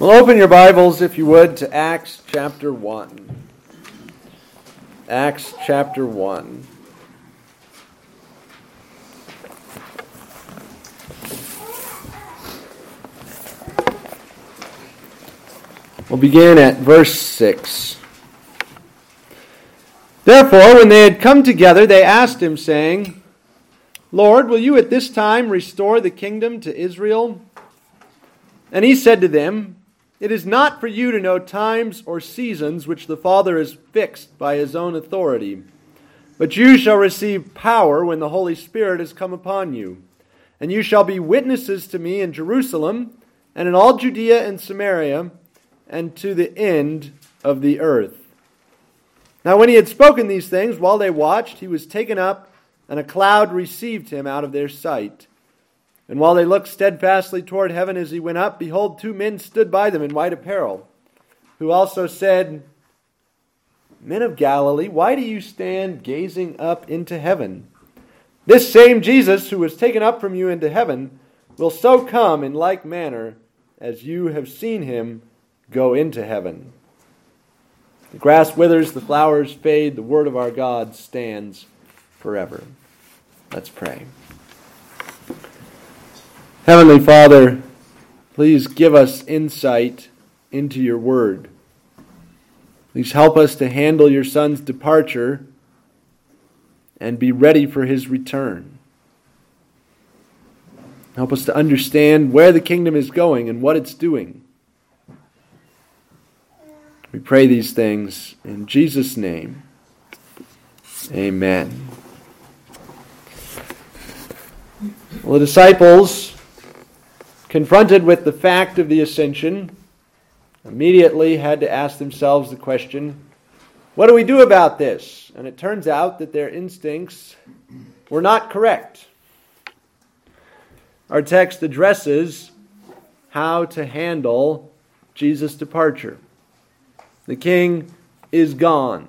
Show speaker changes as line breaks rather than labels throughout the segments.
Well, open your Bibles, if you would, to Acts chapter 1. Acts chapter 1. We'll begin at verse 6. Therefore, when they had come together, they asked him, saying, Lord, will you at this time restore the kingdom to Israel? And he said to them, it is not for you to know times or seasons which the Father has fixed by his own authority. But you shall receive power when the Holy Spirit has come upon you. And you shall be witnesses to me in Jerusalem, and in all Judea and Samaria, and to the end of the earth. Now, when he had spoken these things, while they watched, he was taken up, and a cloud received him out of their sight. And while they looked steadfastly toward heaven as he went up, behold, two men stood by them in white apparel, who also said, Men of Galilee, why do you stand gazing up into heaven? This same Jesus, who was taken up from you into heaven, will so come in like manner as you have seen him go into heaven. The grass withers, the flowers fade, the word of our God stands forever. Let's pray. Heavenly Father, please give us insight into your word. Please help us to handle your Son's departure and be ready for his return. Help us to understand where the kingdom is going and what it's doing. We pray these things in Jesus' name. Amen. Well, the disciples confronted with the fact of the ascension, immediately had to ask themselves the question what do we do about this? And it turns out that their instincts were not correct. Our text addresses how to handle Jesus' departure. The king is gone.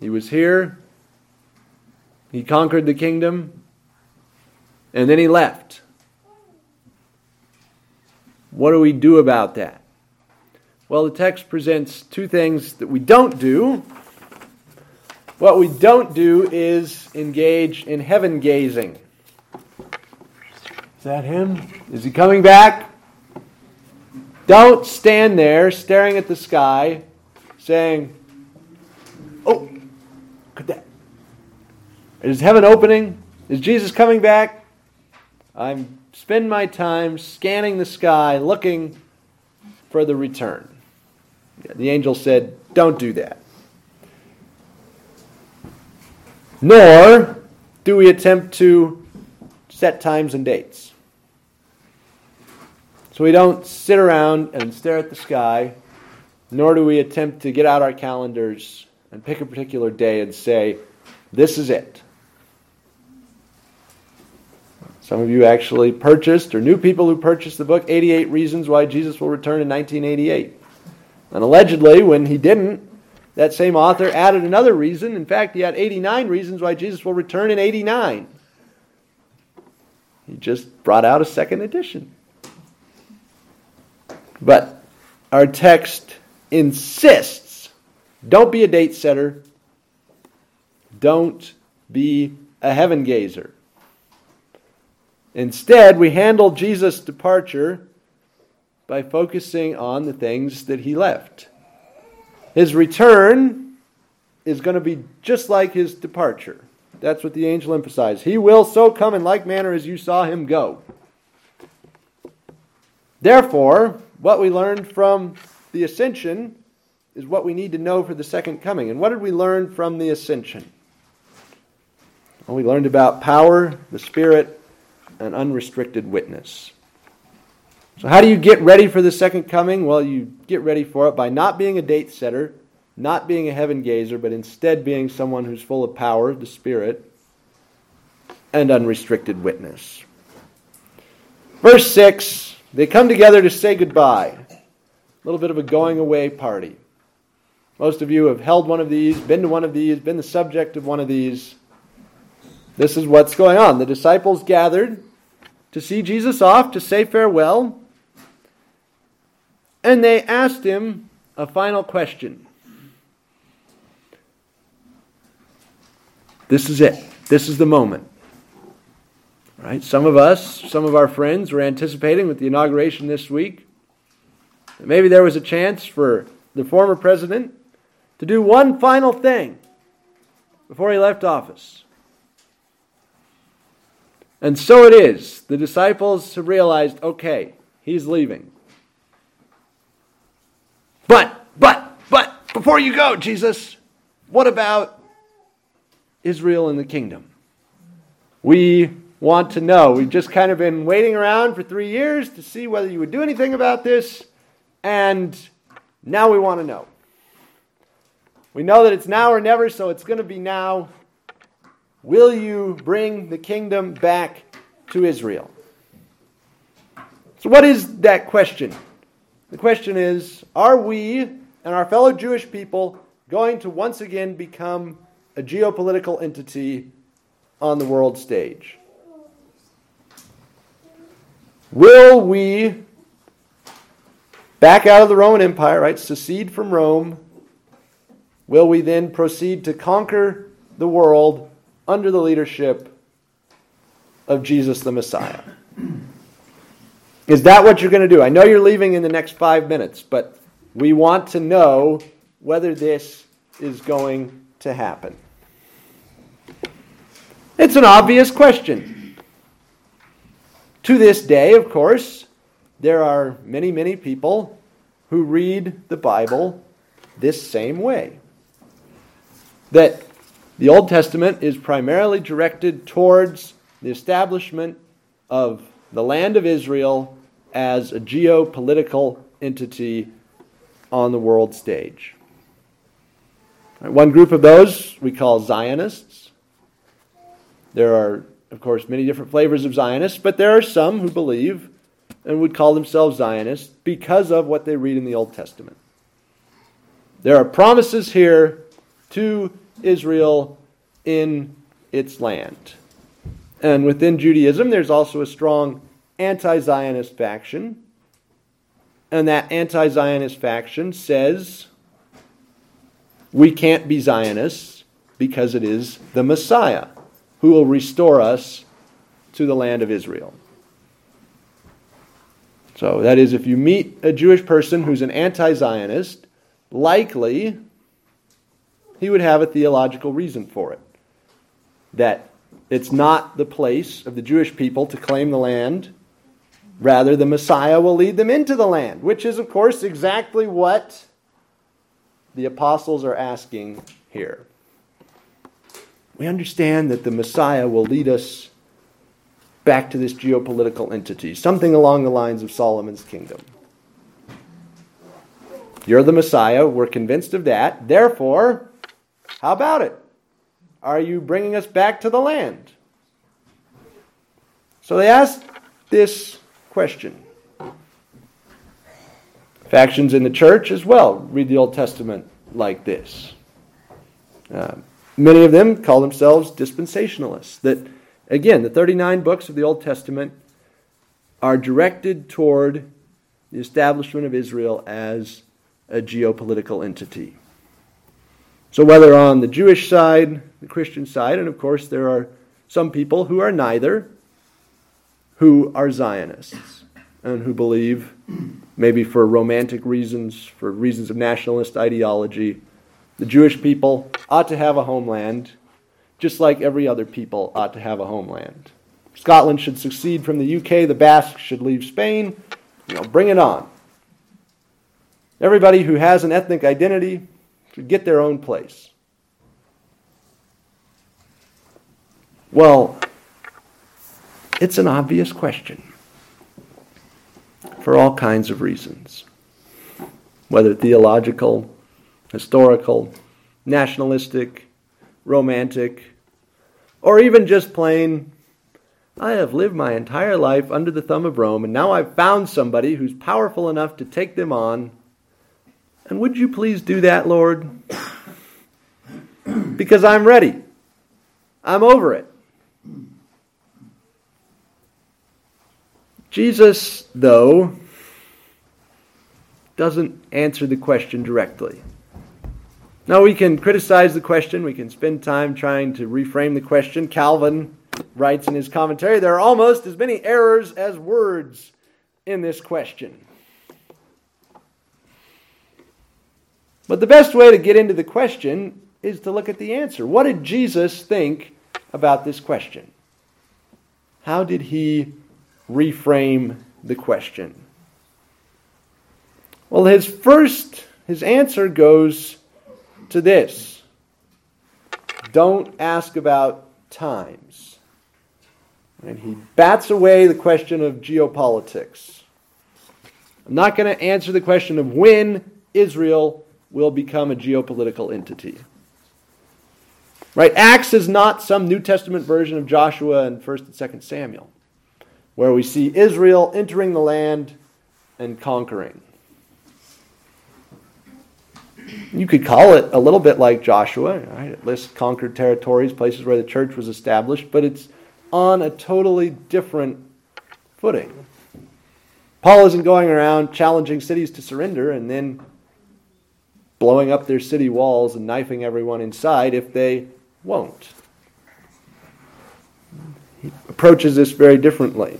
He was here, he conquered the kingdom, and then he left. What do we do about that? Well, the text presents two things that we don't do. What we don't do is engage in heaven gazing. Is that him? Is he coming back? Don't stand there staring at the sky saying, Oh, could that? Is heaven opening? Is Jesus coming back? I'm spend my time scanning the sky looking for the return. The angel said, Don't do that. Nor do we attempt to set times and dates. So we don't sit around and stare at the sky, nor do we attempt to get out our calendars and pick a particular day and say, This is it. Some of you actually purchased or knew people who purchased the book 88 Reasons Why Jesus Will Return in 1988. And allegedly, when he didn't, that same author added another reason. In fact, he had 89 reasons why Jesus will return in 89. He just brought out a second edition. But our text insists don't be a date setter, don't be a heaven gazer. Instead, we handle Jesus' departure by focusing on the things that he left. His return is going to be just like his departure. That's what the angel emphasized. He will so come in like manner as you saw him go. Therefore, what we learned from the ascension is what we need to know for the second coming. And what did we learn from the ascension? Well, we learned about power, the Spirit, an unrestricted witness. So, how do you get ready for the second coming? Well, you get ready for it by not being a date setter, not being a heaven gazer, but instead being someone who's full of power, the Spirit, and unrestricted witness. Verse 6 they come together to say goodbye. A little bit of a going away party. Most of you have held one of these, been to one of these, been the subject of one of these. This is what's going on. The disciples gathered to see Jesus off, to say farewell. And they asked him a final question. This is it. This is the moment. Right? Some of us, some of our friends were anticipating with the inauguration this week that maybe there was a chance for the former president to do one final thing before he left office. And so it is. The disciples have realized okay, he's leaving. But, but, but, before you go, Jesus, what about Israel and the kingdom? We want to know. We've just kind of been waiting around for three years to see whether you would do anything about this, and now we want to know. We know that it's now or never, so it's going to be now. Will you bring the kingdom back to Israel? So, what is that question? The question is Are we and our fellow Jewish people going to once again become a geopolitical entity on the world stage? Will we back out of the Roman Empire, right? Secede from Rome will we then proceed to conquer the world under the leadership of Jesus the Messiah? Is that what you're going to do? I know you're leaving in the next five minutes, but we want to know whether this is going to happen. It's an obvious question. To this day, of course, there are many, many people who read the Bible this same way that the Old Testament is primarily directed towards the establishment of the land of Israel as a geopolitical entity on the world stage. One group of those we call Zionists. There are, of course, many different flavors of Zionists, but there are some who believe and would call themselves Zionists because of what they read in the Old Testament. There are promises here to Israel in its land. And within Judaism, there's also a strong anti Zionist faction. And that anti Zionist faction says we can't be Zionists because it is the Messiah who will restore us to the land of Israel. So, that is, if you meet a Jewish person who's an anti Zionist, likely he would have a theological reason for it. That it's not the place of the Jewish people to claim the land. Rather, the Messiah will lead them into the land, which is, of course, exactly what the apostles are asking here. We understand that the Messiah will lead us back to this geopolitical entity, something along the lines of Solomon's kingdom. You're the Messiah. We're convinced of that. Therefore, how about it? Are you bringing us back to the land? So they asked this question. Factions in the church as well read the Old Testament like this. Uh, many of them call themselves dispensationalists. That, again, the 39 books of the Old Testament are directed toward the establishment of Israel as a geopolitical entity. So, whether on the Jewish side, the Christian side, and of course there are some people who are neither, who are Zionists and who believe, maybe for romantic reasons, for reasons of nationalist ideology, the Jewish people ought to have a homeland, just like every other people ought to have a homeland. Scotland should secede from the UK, the Basques should leave Spain. You know, bring it on. Everybody who has an ethnic identity to get their own place. Well, it's an obvious question for all kinds of reasons, whether theological, historical, nationalistic, romantic, or even just plain, I have lived my entire life under the thumb of Rome, and now I've found somebody who's powerful enough to take them on and would you please do that, Lord? Because I'm ready. I'm over it. Jesus, though, doesn't answer the question directly. Now, we can criticize the question, we can spend time trying to reframe the question. Calvin writes in his commentary there are almost as many errors as words in this question. But the best way to get into the question is to look at the answer. What did Jesus think about this question? How did he reframe the question? Well, his first, his answer goes to this Don't ask about times. And he bats away the question of geopolitics. I'm not going to answer the question of when Israel will become a geopolitical entity. Right? Acts is not some New Testament version of Joshua and 1st and 2nd Samuel, where we see Israel entering the land and conquering. You could call it a little bit like Joshua, right? It lists conquered territories, places where the church was established, but it's on a totally different footing. Paul isn't going around challenging cities to surrender and then blowing up their city walls and knifing everyone inside if they won't. He approaches this very differently.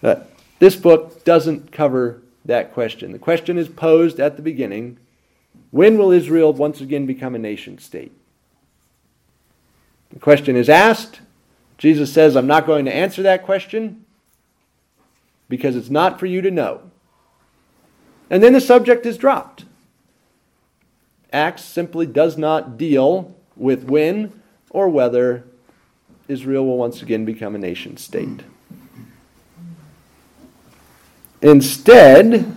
Uh, this book doesn't cover that question. The question is posed at the beginning when will Israel once again become a nation state? The question is asked. Jesus says, I'm not going to answer that question because it's not for you to know. And then the subject is dropped. Acts simply does not deal with when or whether Israel will once again become a nation state. Instead,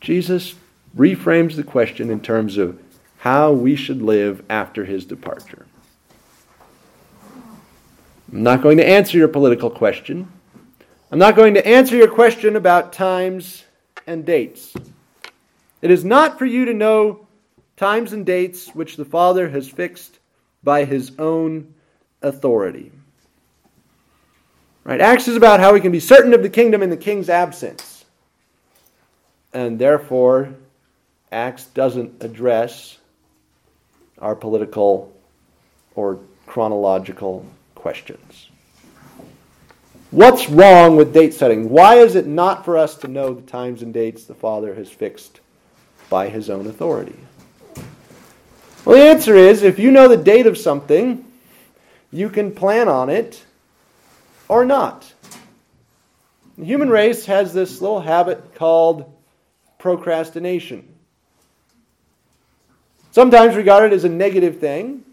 Jesus reframes the question in terms of how we should live after his departure. I'm not going to answer your political question. I'm not going to answer your question about times and dates. It is not for you to know times and dates which the Father has fixed by his own authority. Right? Acts is about how we can be certain of the kingdom in the king's absence. And therefore, Acts doesn't address our political or chronological questions. What's wrong with date setting? Why is it not for us to know the times and dates the Father has fixed by his own authority? Well, the answer is if you know the date of something, you can plan on it or not. The human race has this little habit called procrastination. Sometimes regarded as a negative thing.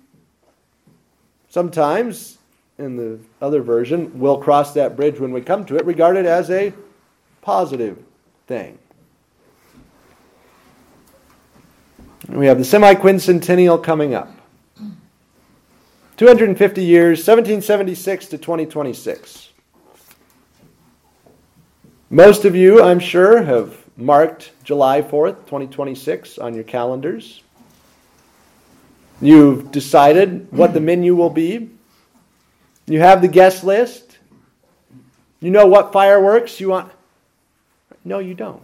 Sometimes, in the other version, we'll cross that bridge when we come to it, regarded as a positive thing. We have the semi-quincentennial coming up. 250 years, 1776 to 2026. Most of you, I'm sure, have marked July 4th, 2026 on your calendars. You've decided what the menu will be. You have the guest list. You know what fireworks you want. No, you don't.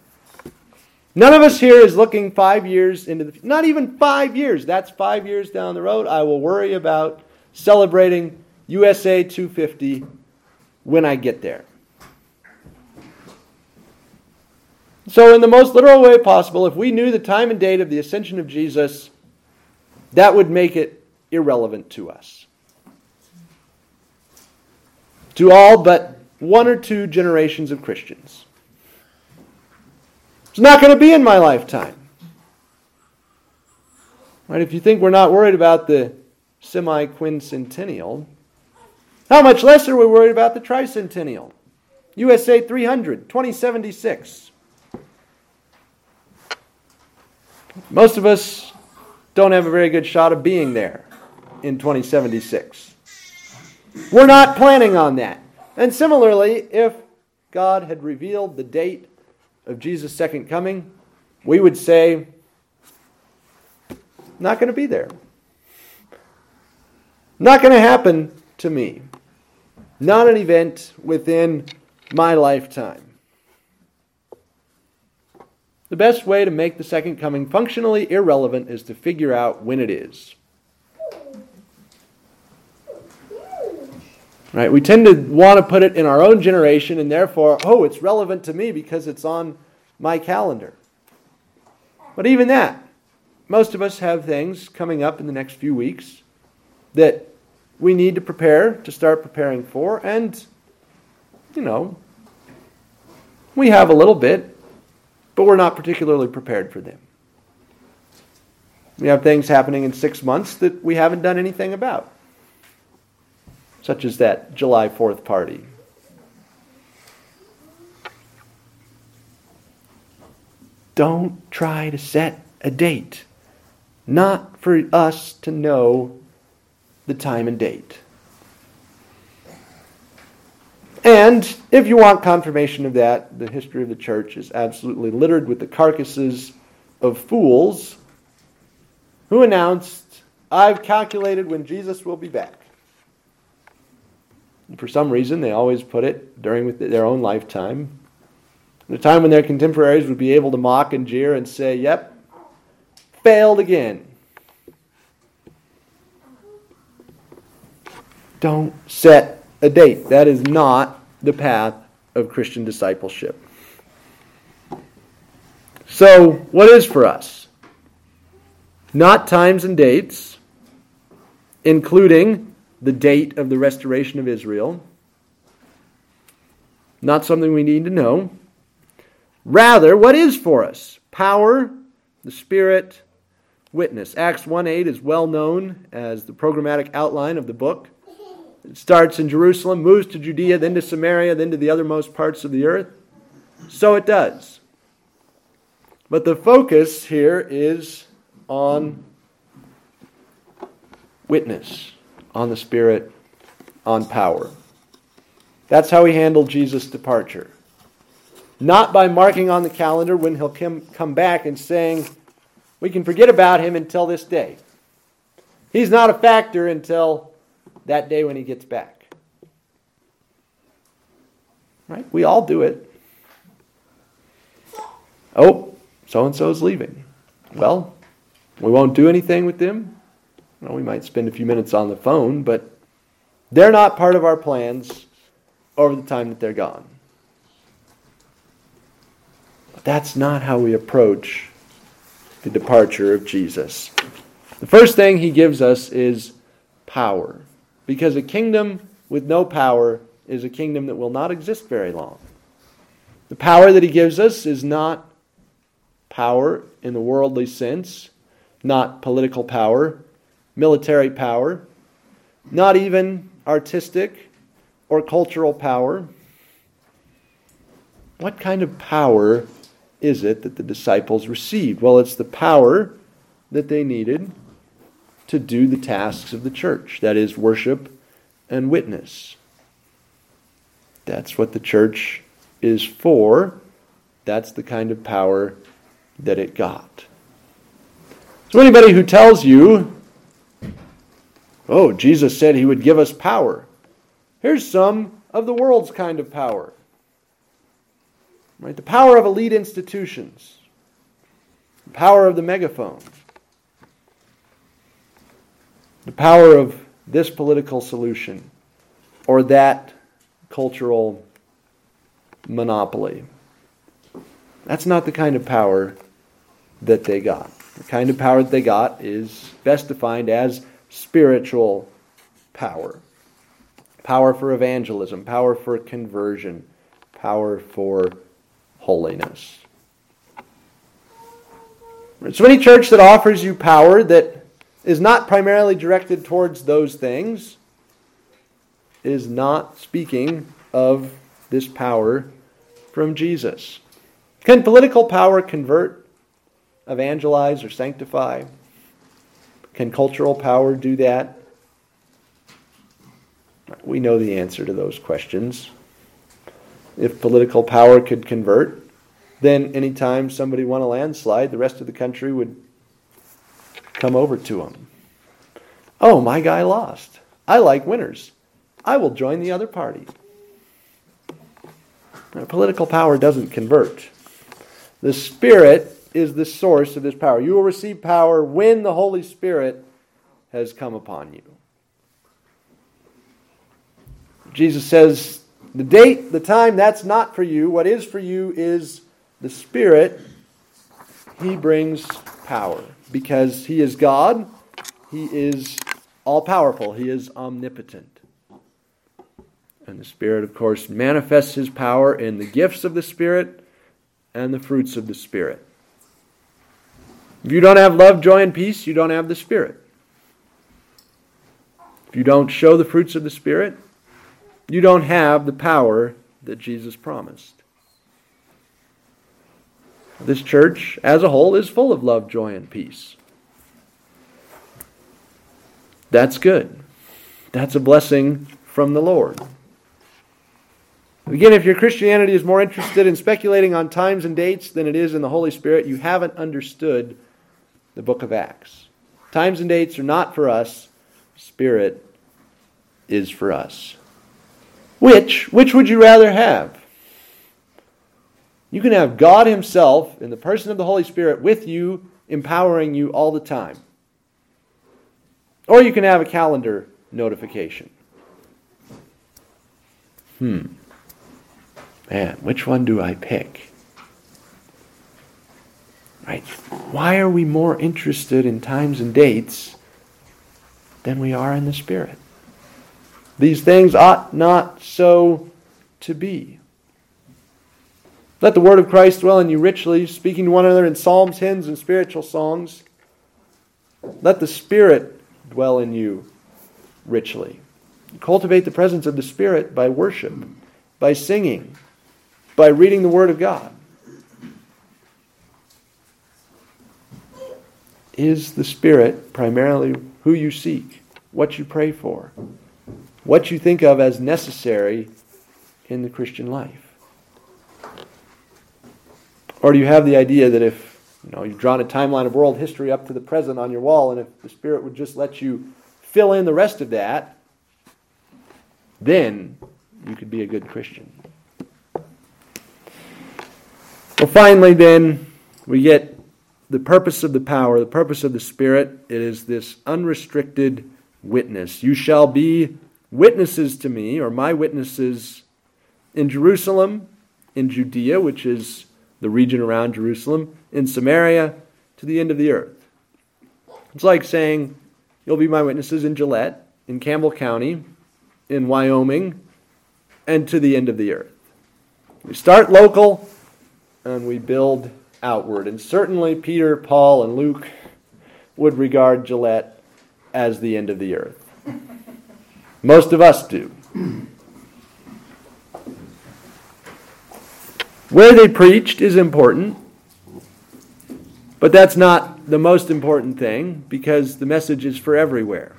None of us here is looking five years into the future. not even five years. That's five years down the road. I will worry about celebrating USA 250 when I get there. So, in the most literal way possible, if we knew the time and date of the ascension of Jesus, that would make it irrelevant to us. To all but one or two generations of Christians. It's not going to be in my lifetime. Right? If you think we're not worried about the semi quincentennial, how much less are we worried about the tricentennial? USA 300, 2076. Most of us don't have a very good shot of being there in 2076. We're not planning on that. And similarly, if God had revealed the date of Jesus' second coming, we would say, not going to be there. Not going to happen to me. Not an event within my lifetime. The best way to make the second coming functionally irrelevant is to figure out when it is. Right? We tend to want to put it in our own generation and therefore, oh, it's relevant to me because it's on my calendar. But even that, most of us have things coming up in the next few weeks that we need to prepare, to start preparing for, and, you know, we have a little bit, but we're not particularly prepared for them. We have things happening in six months that we haven't done anything about, such as that July 4th party. Don't try to set a date. Not for us to know the time and date. And if you want confirmation of that, the history of the church is absolutely littered with the carcasses of fools who announced, I've calculated when Jesus will be back. For some reason, they always put it during their own lifetime. A time when their contemporaries would be able to mock and jeer and say, Yep, failed again. Don't set a date. That is not the path of Christian discipleship. So, what is for us? Not times and dates, including the date of the restoration of Israel. Not something we need to know. Rather, what is for us? Power, the Spirit, witness. Acts 1 8 is well known as the programmatic outline of the book. It starts in Jerusalem, moves to Judea, then to Samaria, then to the othermost parts of the earth. So it does. But the focus here is on witness, on the Spirit, on power. That's how he handled Jesus' departure. Not by marking on the calendar when he'll come back and saying, we can forget about him until this day. He's not a factor until that day when he gets back. Right? We all do it. Oh, so and so is leaving. Well, we won't do anything with them. Well, we might spend a few minutes on the phone, but they're not part of our plans over the time that they're gone. But that's not how we approach the departure of Jesus. The first thing he gives us is power, because a kingdom with no power is a kingdom that will not exist very long. The power that he gives us is not power in the worldly sense, not political power, military power, not even artistic or cultural power. What kind of power is it that the disciples received? Well, it's the power that they needed to do the tasks of the church that is, worship and witness. That's what the church is for. That's the kind of power that it got. So, anybody who tells you, oh, Jesus said he would give us power, here's some of the world's kind of power. Right? The power of elite institutions, the power of the megaphone, the power of this political solution or that cultural monopoly. That's not the kind of power that they got. The kind of power that they got is best defined as spiritual power power for evangelism, power for conversion, power for holiness. So, any church that offers you power that is not primarily directed towards those things is not speaking of this power from Jesus. Can political power convert, evangelize, or sanctify? Can cultural power do that? We know the answer to those questions if political power could convert, then anytime somebody won a landslide, the rest of the country would come over to them. Oh, my guy lost. I like winners. I will join the other party. Political power doesn't convert. The Spirit is the source of this power. You will receive power when the Holy Spirit has come upon you. Jesus says, the date, the time, that's not for you. What is for you is the Spirit. He brings power because He is God, He is all powerful, He is omnipotent. And the Spirit, of course, manifests His power in the gifts of the Spirit and the fruits of the Spirit. If you don't have love, joy, and peace, you don't have the Spirit. If you don't show the fruits of the Spirit, you don't have the power that Jesus promised. This church as a whole is full of love, joy, and peace. That's good. That's a blessing from the Lord. Again, if your Christianity is more interested in speculating on times and dates than it is in the Holy Spirit, you haven't understood the book of Acts. Times and dates are not for us, Spirit is for us. Which, which would you rather have? You can have God Himself in the person of the Holy Spirit with you, empowering you all the time. Or you can have a calendar notification. Hmm. Man, which one do I pick? Right? Why are we more interested in times and dates than we are in the Spirit? These things ought not so to be. Let the word of Christ dwell in you richly, speaking to one another in psalms, hymns, and spiritual songs. Let the Spirit dwell in you richly. Cultivate the presence of the Spirit by worship, by singing, by reading the Word of God. Is the Spirit primarily who you seek, what you pray for, what you think of as necessary in the Christian life? Or do you have the idea that if you know you've drawn a timeline of world history up to the present on your wall, and if the Spirit would just let you fill in the rest of that, then you could be a good Christian. Well, finally, then, we get the purpose of the power, the purpose of the Spirit. It is this unrestricted witness. You shall be witnesses to me, or my witnesses, in Jerusalem, in Judea, which is the region around Jerusalem, in Samaria, to the end of the earth. It's like saying, You'll be my witnesses in Gillette, in Campbell County, in Wyoming, and to the end of the earth. We start local and we build outward. And certainly Peter, Paul, and Luke would regard Gillette as the end of the earth. Most of us do. Where they preached is important, but that's not the most important thing because the message is for everywhere.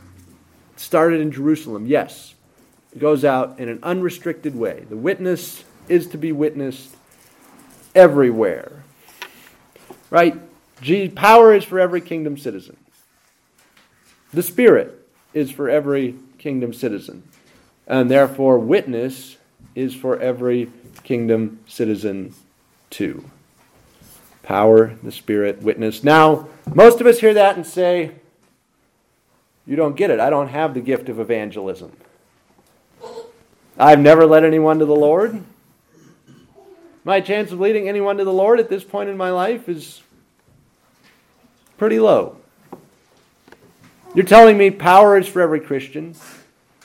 It started in Jerusalem, yes. It goes out in an unrestricted way. The witness is to be witnessed everywhere. Right? Power is for every kingdom citizen. The Spirit is for every kingdom citizen. And therefore, witness is for every kingdom citizen too. Power, the Spirit, witness. Now, most of us hear that and say, You don't get it. I don't have the gift of evangelism. I've never led anyone to the Lord. My chance of leading anyone to the Lord at this point in my life is pretty low. You're telling me power is for every Christian,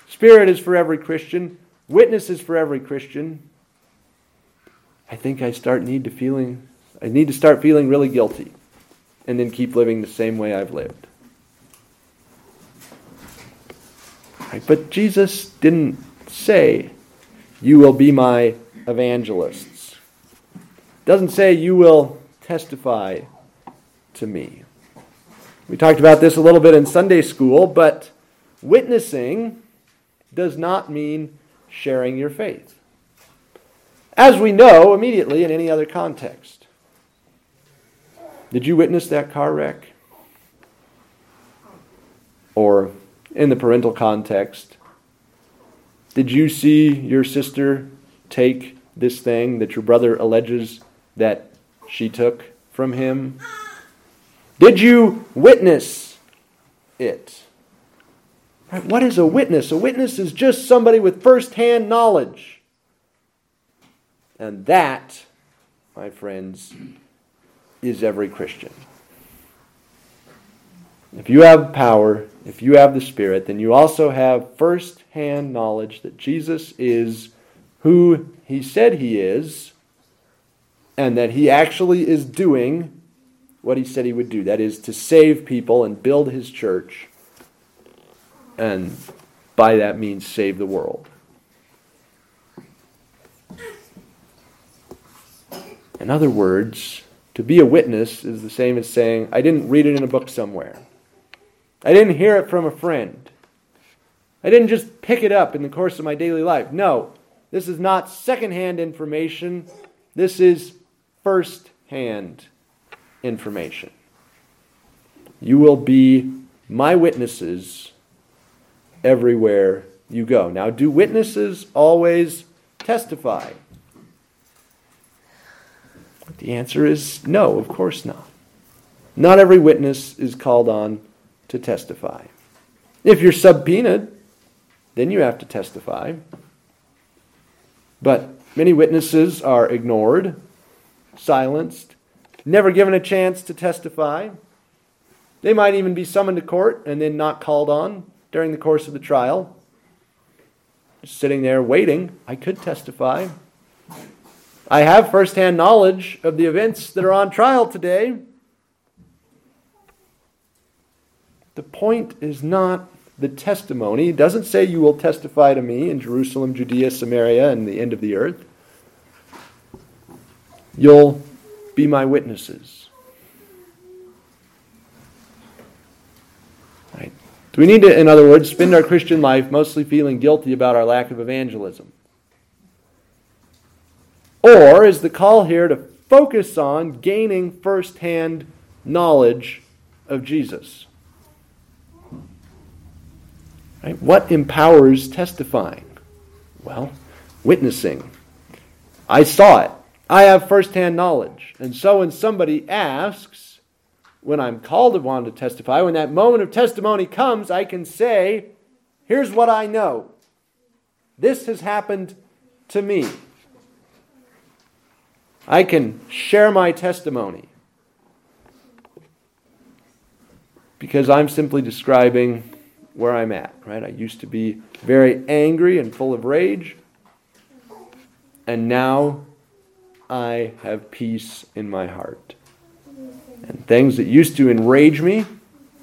Spirit is for every Christian, witness is for every Christian. I think I start need to feeling I need to start feeling really guilty and then keep living the same way I've lived. Right? But Jesus didn't say, You will be my evangelists. Doesn't say you will testify to me. We talked about this a little bit in Sunday school, but witnessing does not mean sharing your faith as we know immediately in any other context. Did you witness that car wreck? Or in the parental context, did you see your sister take this thing that your brother alleges that she took from him? Did you witness it? What is a witness? A witness is just somebody with first hand knowledge. And that, my friends, is every Christian. If you have power, if you have the Spirit, then you also have first hand knowledge that Jesus is who he said he is, and that he actually is doing what he said he would do that is, to save people and build his church, and by that means, save the world. In other words, to be a witness is the same as saying, I didn't read it in a book somewhere. I didn't hear it from a friend. I didn't just pick it up in the course of my daily life. No, this is not secondhand information. This is first hand information. You will be my witnesses everywhere you go. Now, do witnesses always testify? The answer is no, of course not. Not every witness is called on to testify. If you're subpoenaed, then you have to testify. But many witnesses are ignored, silenced, never given a chance to testify. They might even be summoned to court and then not called on during the course of the trial. Just sitting there waiting, I could testify. I have firsthand knowledge of the events that are on trial today. The point is not the testimony. It doesn't say you will testify to me in Jerusalem, Judea, Samaria, and the end of the earth. You'll be my witnesses. Right? Do we need to, in other words, spend our Christian life mostly feeling guilty about our lack of evangelism? Or is the call here to focus on gaining firsthand knowledge of Jesus? Right? What empowers testifying? Well, witnessing. I saw it. I have firsthand knowledge. And so when somebody asks, when I'm called upon to testify, when that moment of testimony comes, I can say, here's what I know. This has happened to me. I can share my testimony because I'm simply describing where I'm at, right? I used to be very angry and full of rage, and now I have peace in my heart. And things that used to enrage me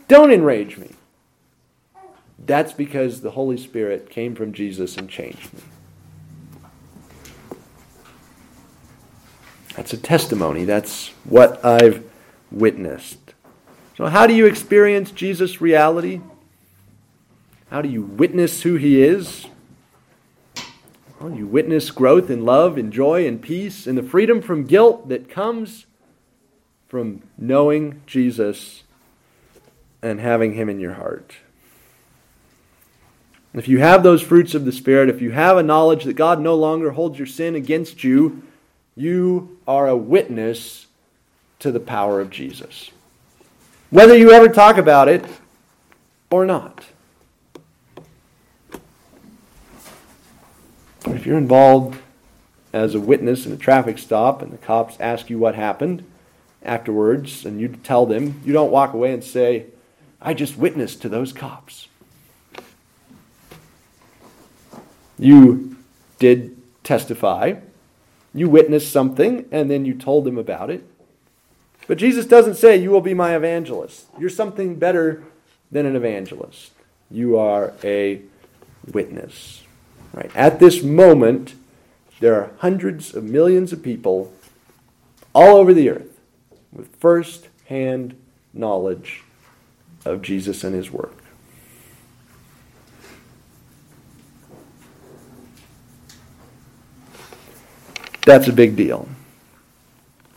don't enrage me. That's because the Holy Spirit came from Jesus and changed me. That's a testimony. That's what I've witnessed. So, how do you experience Jesus' reality? How do you witness who he is? Well, you witness growth in love and joy and peace and the freedom from guilt that comes from knowing Jesus and having him in your heart. If you have those fruits of the Spirit, if you have a knowledge that God no longer holds your sin against you, you are a witness to the power of Jesus. Whether you ever talk about it or not. If you're involved as a witness in a traffic stop and the cops ask you what happened afterwards and you tell them, you don't walk away and say, I just witnessed to those cops. You did testify, you witnessed something, and then you told them about it. But Jesus doesn't say, You will be my evangelist. You're something better than an evangelist. You are a witness. Right? At this moment, there are hundreds of millions of people all over the earth with first hand knowledge of Jesus and his work. That's a big deal.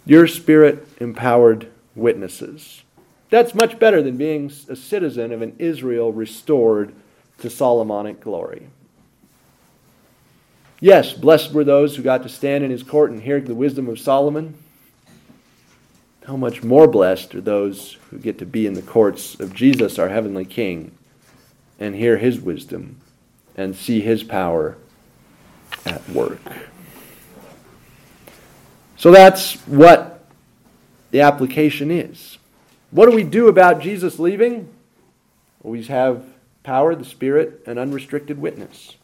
You're spirit empowered witnesses. That's much better than being a citizen of an Israel restored to Solomonic glory. Yes, blessed were those who got to stand in his court and hear the wisdom of Solomon. how much more blessed are those who get to be in the courts of Jesus, our heavenly King, and hear his wisdom and see his power at work. So that's what the application is. What do we do about Jesus leaving? Well, We have power, the Spirit, and unrestricted witness.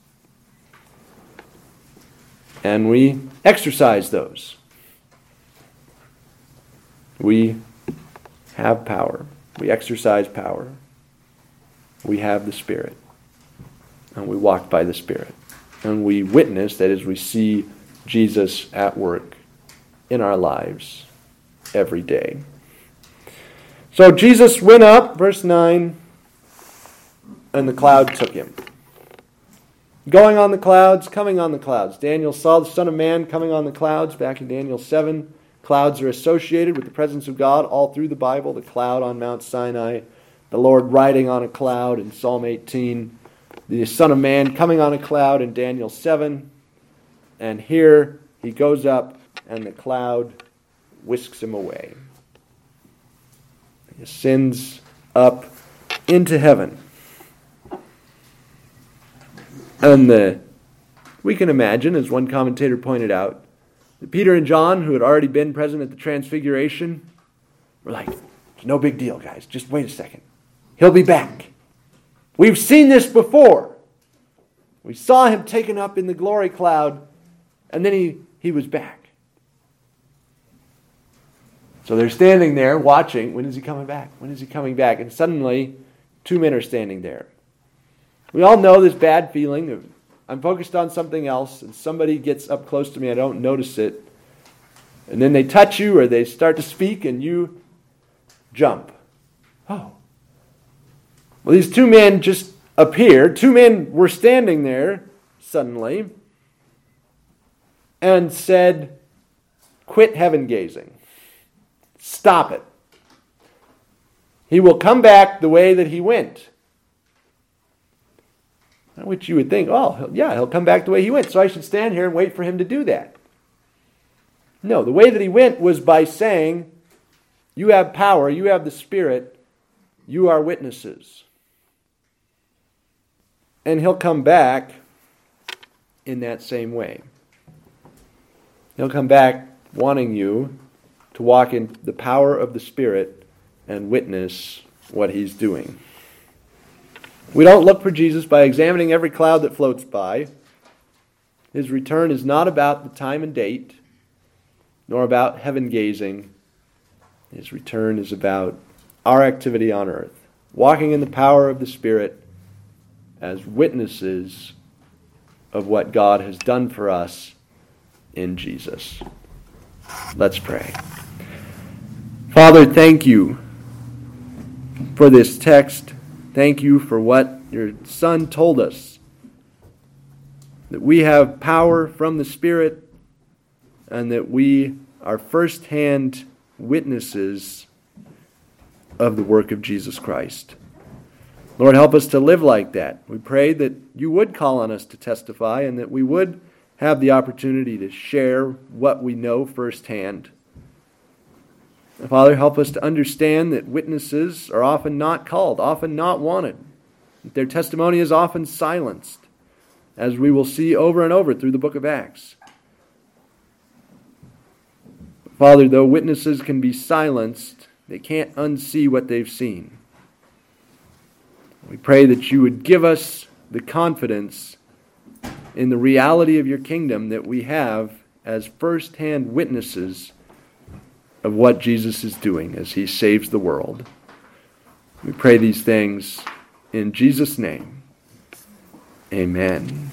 And we exercise those. We have power. We exercise power. We have the Spirit. And we walk by the Spirit. And we witness, that is, we see Jesus at work in our lives every day. So Jesus went up, verse 9, and the cloud took him. Going on the clouds, coming on the clouds. Daniel saw the Son of Man coming on the clouds back in Daniel 7. Clouds are associated with the presence of God all through the Bible. The cloud on Mount Sinai, the Lord riding on a cloud in Psalm 18, the Son of Man coming on a cloud in Daniel 7. And here he goes up, and the cloud whisks him away. He ascends up into heaven. And we can imagine, as one commentator pointed out, that Peter and John, who had already been present at the Transfiguration, were like, no big deal, guys. Just wait a second. He'll be back. We've seen this before. We saw him taken up in the glory cloud, and then he, he was back. So they're standing there watching. When is he coming back? When is he coming back? And suddenly, two men are standing there. We all know this bad feeling of I'm focused on something else, and somebody gets up close to me, I don't notice it. And then they touch you or they start to speak, and you jump. Oh. Well, these two men just appeared. Two men were standing there suddenly and said, Quit heaven gazing. Stop it. He will come back the way that he went. Which you would think, oh, yeah, he'll come back the way he went, so I should stand here and wait for him to do that. No, the way that he went was by saying, You have power, you have the Spirit, you are witnesses. And he'll come back in that same way. He'll come back wanting you to walk in the power of the Spirit and witness what he's doing. We don't look for Jesus by examining every cloud that floats by. His return is not about the time and date, nor about heaven gazing. His return is about our activity on earth, walking in the power of the Spirit as witnesses of what God has done for us in Jesus. Let's pray. Father, thank you for this text. Thank you for what your Son told us that we have power from the Spirit and that we are firsthand witnesses of the work of Jesus Christ. Lord, help us to live like that. We pray that you would call on us to testify and that we would have the opportunity to share what we know firsthand. Father, help us to understand that witnesses are often not called, often not wanted. Their testimony is often silenced, as we will see over and over through the book of Acts. Father, though witnesses can be silenced, they can't unsee what they've seen. We pray that you would give us the confidence in the reality of your kingdom that we have as first hand witnesses of what Jesus is doing as he saves the world. We pray these things in Jesus' name. Amen.